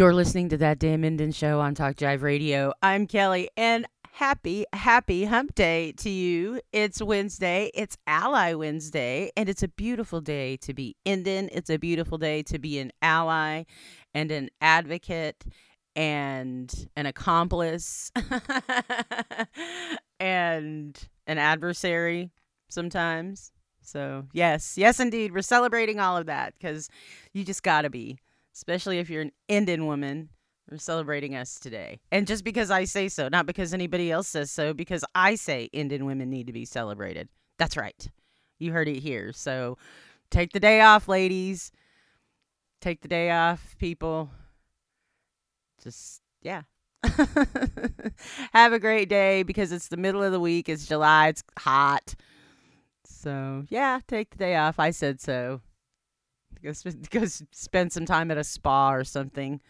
You're listening to that damn Indian show on Talk Jive Radio. I'm Kelly, and happy, happy hump day to you. It's Wednesday. It's Ally Wednesday, and it's a beautiful day to be Indian. It's a beautiful day to be an ally and an advocate and an accomplice and an adversary sometimes. So, yes, yes, indeed. We're celebrating all of that because you just got to be especially if you're an Indian woman. We're celebrating us today. And just because I say so, not because anybody else says so, because I say Indian women need to be celebrated. That's right. You heard it here. So take the day off, ladies. Take the day off, people. Just, yeah. Have a great day because it's the middle of the week. It's July. It's hot. So, yeah, take the day off. I said so. Go, sp- go spend some time at a spa or something.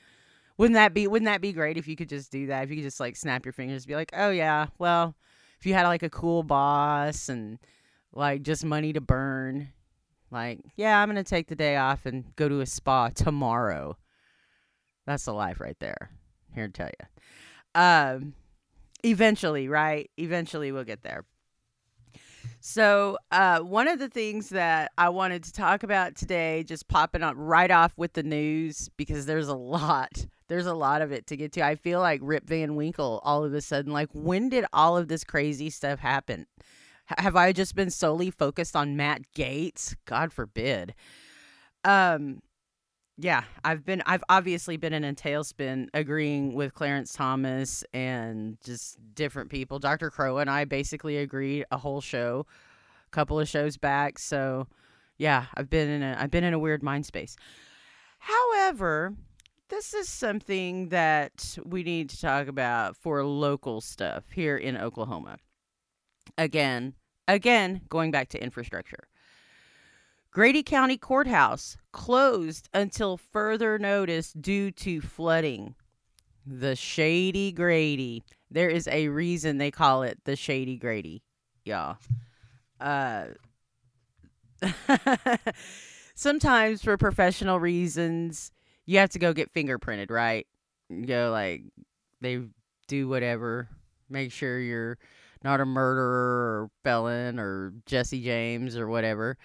Wouldn't that be wouldn't that be great if you could just do that? If you could just like snap your fingers be like, "Oh yeah, well, if you had like a cool boss and like just money to burn, like, yeah, I'm going to take the day off and go to a spa tomorrow." That's the life right there. Here to tell you. Um eventually, right? Eventually we'll get there. So, uh, one of the things that I wanted to talk about today, just popping up right off with the news, because there's a lot, there's a lot of it to get to. I feel like Rip Van Winkle all of a sudden. Like, when did all of this crazy stuff happen? H- have I just been solely focused on Matt Gaetz? God forbid. Um, yeah, I've been I've obviously been in a tailspin agreeing with Clarence Thomas and just different people. Dr. Crow and I basically agreed a whole show, a couple of shows back. So yeah, I've been in a I've been in a weird mind space. However, this is something that we need to talk about for local stuff here in Oklahoma. Again, again, going back to infrastructure. Grady County Courthouse closed until further notice due to flooding. The Shady Grady. There is a reason they call it the Shady Grady. Yeah. Uh sometimes for professional reasons, you have to go get fingerprinted, right? You go like they do whatever. Make sure you're not a murderer or felon or Jesse James or whatever.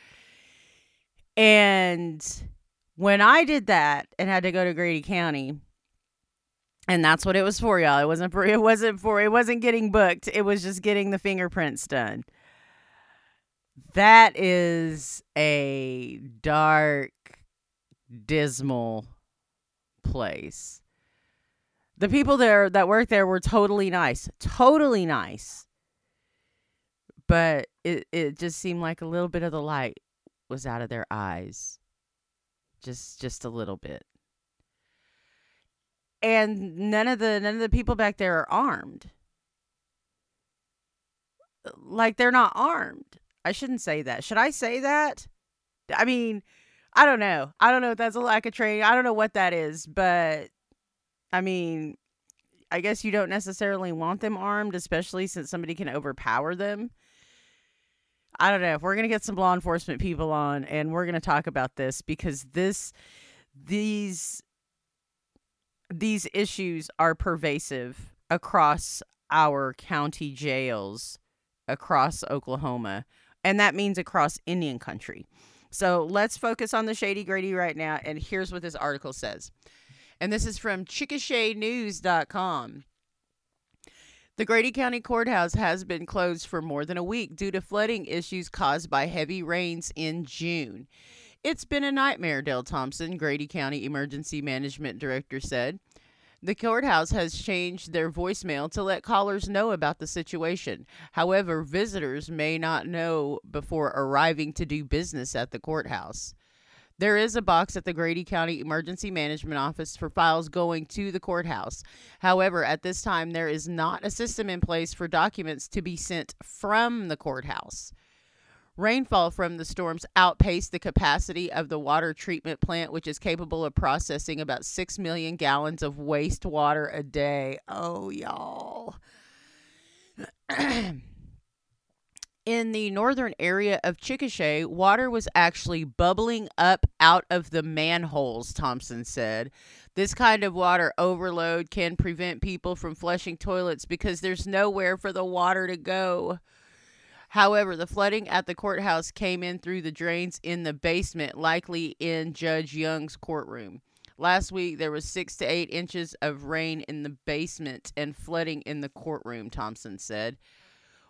And when I did that and had to go to Grady County, and that's what it was for, y'all. It wasn't for it wasn't for it wasn't getting booked. It was just getting the fingerprints done. That is a dark, dismal place. The people there that worked there were totally nice. Totally nice. But it, it just seemed like a little bit of the light was out of their eyes. Just just a little bit. And none of the none of the people back there are armed. Uh, like they're not armed. I shouldn't say that. Should I say that? I mean, I don't know. I don't know if that's a lack of training. I don't know what that is, but I mean, I guess you don't necessarily want them armed, especially since somebody can overpower them. I don't know. if We're going to get some law enforcement people on and we're going to talk about this because this these these issues are pervasive across our county jails across Oklahoma and that means across Indian country. So let's focus on the Shady Grady right now and here's what this article says. And this is from chickashanews.com. The Grady County Courthouse has been closed for more than a week due to flooding issues caused by heavy rains in June. It's been a nightmare, Dale Thompson, Grady County Emergency Management Director, said. The courthouse has changed their voicemail to let callers know about the situation. However, visitors may not know before arriving to do business at the courthouse. There is a box at the Grady County Emergency Management Office for files going to the courthouse. However, at this time, there is not a system in place for documents to be sent from the courthouse. Rainfall from the storms outpaced the capacity of the water treatment plant, which is capable of processing about 6 million gallons of wastewater a day. Oh, y'all. In the northern area of Chickasha, water was actually bubbling up out of the manholes, Thompson said. This kind of water overload can prevent people from flushing toilets because there's nowhere for the water to go. However, the flooding at the courthouse came in through the drains in the basement, likely in Judge Young's courtroom. Last week, there was six to eight inches of rain in the basement and flooding in the courtroom, Thompson said.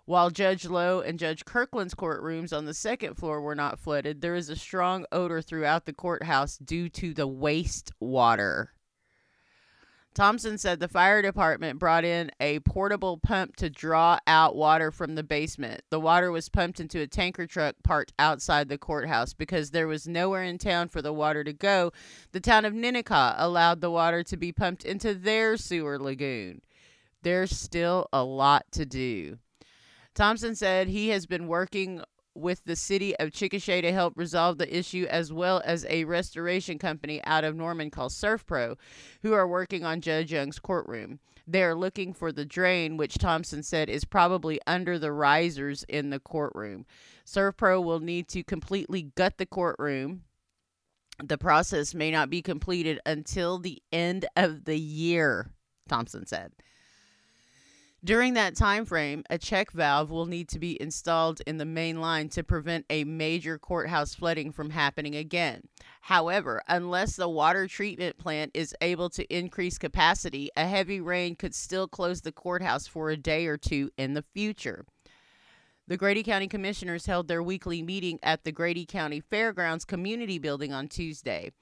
While Judge Lowe and Judge Kirkland's courtrooms on the second floor were not flooded, there is a strong odor throughout the courthouse due to the wastewater. Thompson said the fire department brought in a portable pump to draw out water from the basement. The water was pumped into a tanker truck parked outside the courthouse because there was nowhere in town for the water to go. The town of Ninnekah allowed the water to be pumped into their sewer lagoon. There's still a lot to do. Thompson said he has been working with the city of Chickasha to help resolve the issue, as well as a restoration company out of Norman called SERVPRO, who are working on Judge Young's courtroom. They are looking for the drain, which Thompson said is probably under the risers in the courtroom. SERVPRO will need to completely gut the courtroom. The process may not be completed until the end of the year, Thompson said. During that time frame, a check valve will need to be installed in the main line to prevent a major courthouse flooding from happening again. However, unless the water treatment plant is able to increase capacity, a heavy rain could still close the courthouse for a day or two in the future. The Grady County Commissioners held their weekly meeting at the Grady County Fairgrounds Community Building on Tuesday.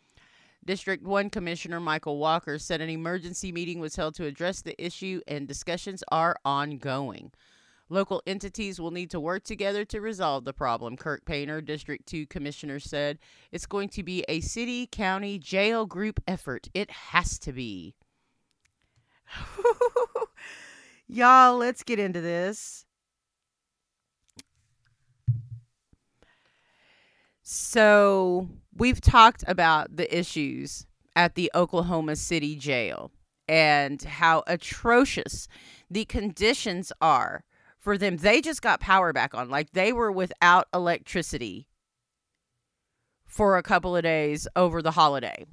District 1 Commissioner Michael Walker said an emergency meeting was held to address the issue and discussions are ongoing. Local entities will need to work together to resolve the problem, Kirk Painter, District 2 Commissioner, said. It's going to be a city, county, jail group effort. It has to be. Y'all, let's get into this. So, we've talked about the issues at the Oklahoma City jail and how atrocious the conditions are for them. They just got power back on. Like they were without electricity for a couple of days over the holiday.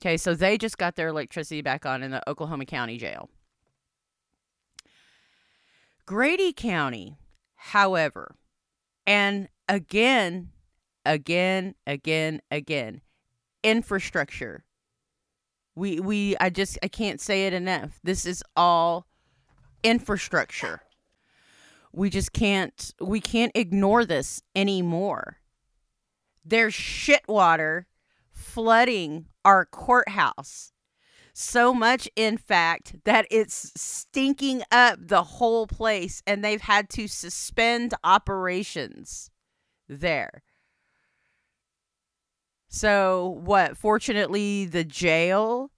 Okay, so they just got their electricity back on in the Oklahoma County jail. Grady County, however, and again, again, again, again. Infrastructure. We we I just I can't say it enough. This is all infrastructure. We just can't we can't ignore this anymore. There's shit water flooding our courthouse. So much, in fact, that it's stinking up the whole place, and they've had to suspend operations there. So what? Fortunately, the jail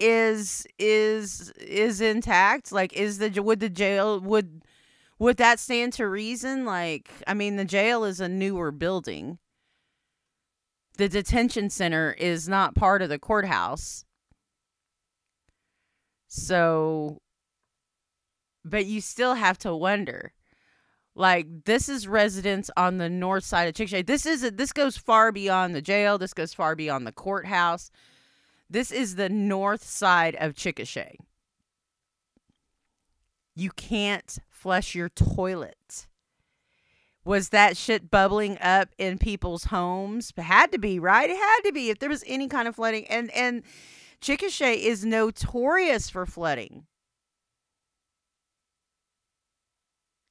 is is is intact. Like, is the would the jail would would that stand to reason? Like, I mean, the jail is a newer building. The detention center is not part of the courthouse. So, but you still have to wonder like this is residents on the north side of Chickasha. This is a, this goes far beyond the jail. This goes far beyond the courthouse. This is the north side of Chickasha. You can't flush your toilet. Was that shit bubbling up in people's homes? It had to be, right? It had to be if there was any kind of flooding. And and Chickasha is notorious for flooding.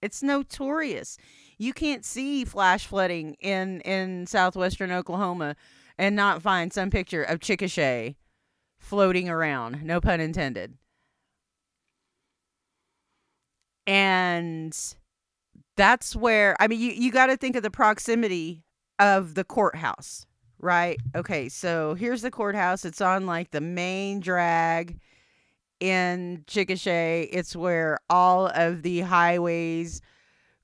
It's notorious. You can't see flash flooding in in southwestern Oklahoma and not find some picture of Chickasha floating around. No pun intended. And that's where I mean you you got to think of the proximity of the courthouse, right? Okay, so here's the courthouse. It's on like the main drag in Chickasha, it's where all of the highways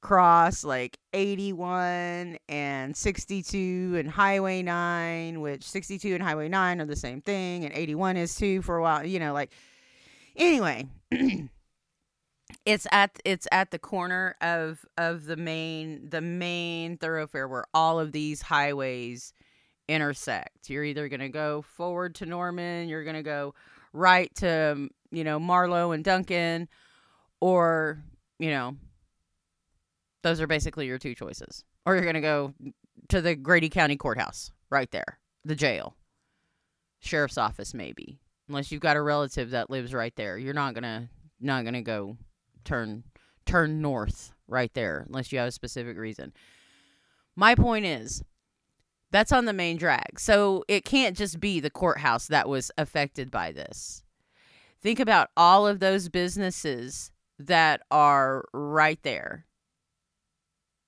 cross like 81 and 62 and Highway 9, which 62 and Highway 9 are the same thing, and 81 is too for a while, you know, like anyway. it's at it's at the corner of of the main the main thoroughfare where all of these highways intersect. You're either going to go forward to Norman, you're going to go right to, um, you know, Marlow and Duncan or, you know, those are basically your two choices. Or you're to go to the Grady County Courthouse right there, the jail. Sheriff's office maybe. Unless you've got a relative that lives right there. You're not to not to go turn turn north right there unless you have a specific reason. My point is that's on the main drag. So it can't just be the courthouse that was affected by this. Think about all of those businesses that are right there.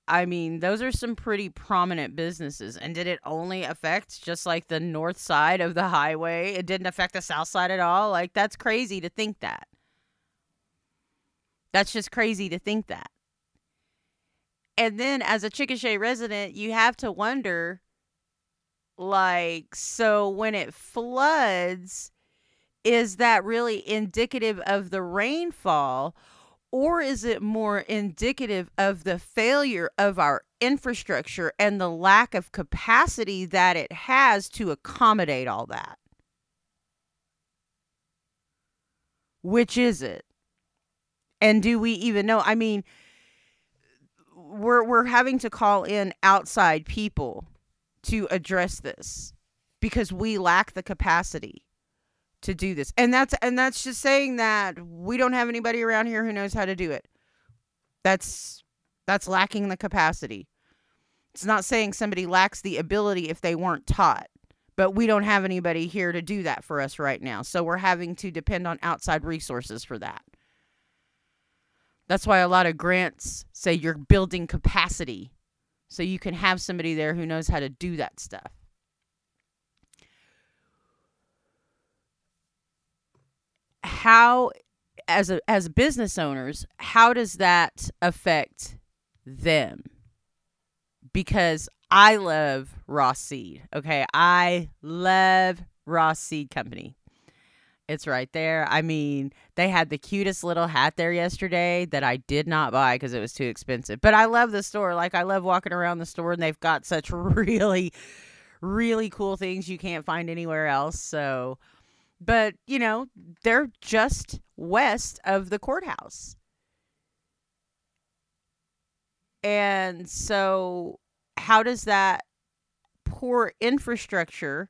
I mean, those are some pretty prominent businesses. And did it only affect just like the north side of the highway? It didn't affect the south side at all? Like, that's crazy to think that. That's just crazy to think that. And then as a Chickasha resident, you have to wonder like so when it floods is that really indicative of the rainfall or is it more indicative of the failure of our infrastructure and the lack of capacity that it has to accommodate all that which is it and do we even know? I mean, we're we're having to call in outside people to address this because we lack the capacity to do this. And that's and that's just saying that we don't have anybody around here who knows how to do it. That's that's lacking the capacity. It's not saying somebody lacks the ability if they weren't taught, but we don't have anybody here to do that for us right now. So we're having to depend on outside resources for that. That's why a lot of grants say you're building capacity so you can have somebody there who knows how to do that stuff. How as a as business owners, how does that affect them? Because I love Ross Seed. Okay, I love Ross Seed Company. It's right there. I mean, they had the cutest little hat there yesterday that I did not buy because it was too expensive. But I love the store. Like, I love walking around the store, and they've got such really, really cool things you can't find anywhere else. So, but, you know, they're just west of the courthouse. And so, how does that poor infrastructure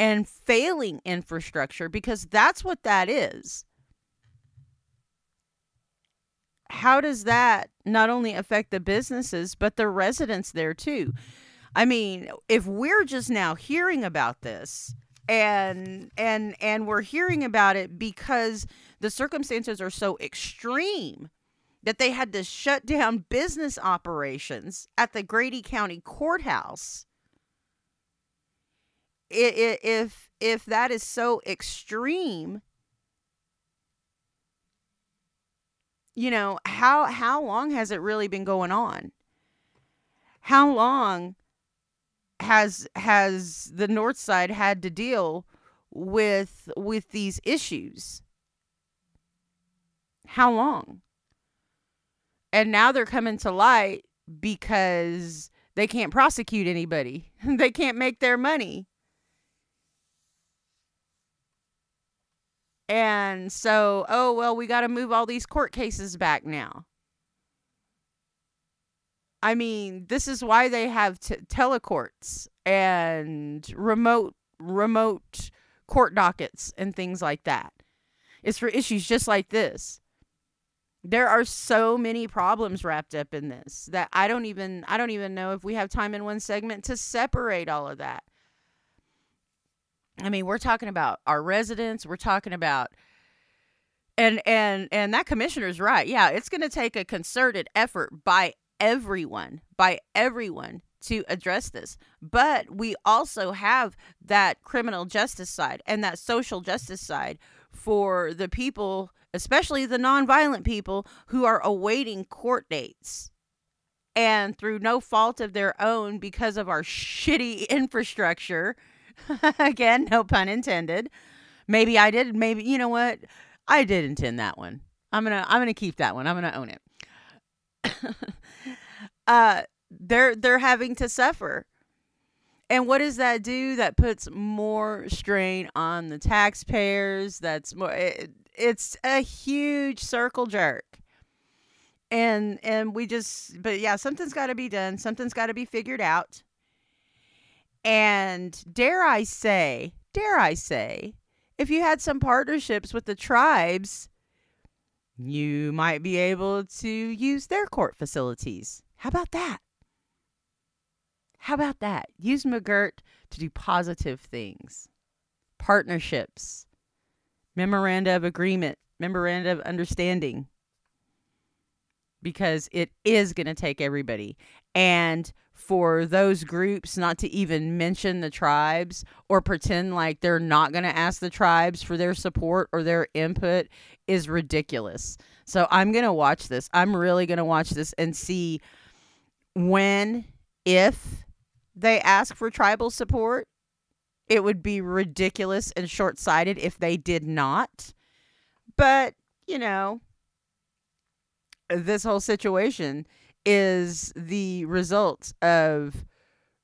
and failing infrastructure because that's what that is. How does that not only affect the businesses but the residents there too? I mean, if we're just now hearing about this and and and we're hearing about it because the circumstances are so extreme that they had to shut down business operations at the Grady County Courthouse if if that is so extreme you know how how long has it really been going on? How long has has the north side had to deal with with these issues? How long? And now they're coming to light because they can't prosecute anybody. They can't make their money And so, oh, well, we got to move all these court cases back now. I mean, this is why they have t- telecourts and remote remote court dockets and things like that. It's for issues just like this. There are so many problems wrapped up in this that I don't even I don't even know if we have time in one segment to separate all of that. I mean, we're talking about our residents, we're talking about and and and that commissioner's right. Yeah, it's going to take a concerted effort by everyone, by everyone to address this. But we also have that criminal justice side and that social justice side for the people, especially the nonviolent people who are awaiting court dates. And through no fault of their own because of our shitty infrastructure, Again, no pun intended. Maybe I did. Maybe, you know what? I did intend that one. I'm gonna I'm gonna keep that one. I'm gonna own it. uh, they're they're having to suffer. And what does that do? That puts more strain on the taxpayers. That's more. It, it's a huge circle jerk. And and we just, but yeah, something's got to be done. Something's got to be figured out. And dare I say, dare I say, if you had some partnerships with the tribes, you might be able to use their court facilities. How about that? How about that? Use McGirt to do positive things, partnerships, memoranda of agreement, memoranda of understanding, because it is going to take everybody. And for those groups not to even mention the tribes or pretend like they're not going to ask the tribes for their support or their input is ridiculous. So I'm going to watch this. I'm really going to watch this and see when, if they ask for tribal support, it would be ridiculous and short sighted if they did not. But, you know, this whole situation is the result of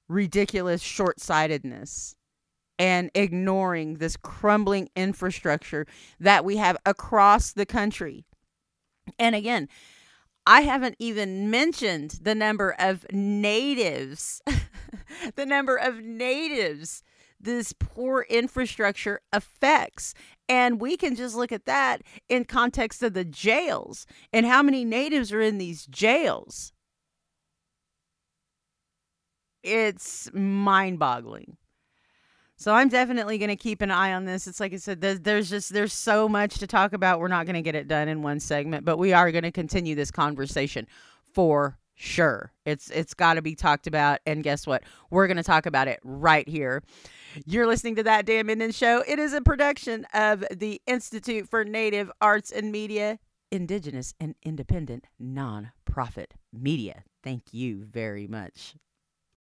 ridiculous short sightedness and ignoring this crumbling infrastructure that we have across the country. And again, I haven't even mentioned the number of natives, the number of natives this poor infrastructure affects. And we can just look at that in context of the jails and how many natives are in these jails. It's mind boggling. So I'm definitely going to keep an eye on this. It's like I said, there's, just there's so much to talk about. We're not going to get it done in one segment, but we are going to continue this conversation for sure. It's it's got to be talked about, and guess what? We're going to talk about it right here. You're listening to that damn Indian show. It is a production of the Institute for Native Arts and Media, indigenous and independent nonprofit media. Thank you very much.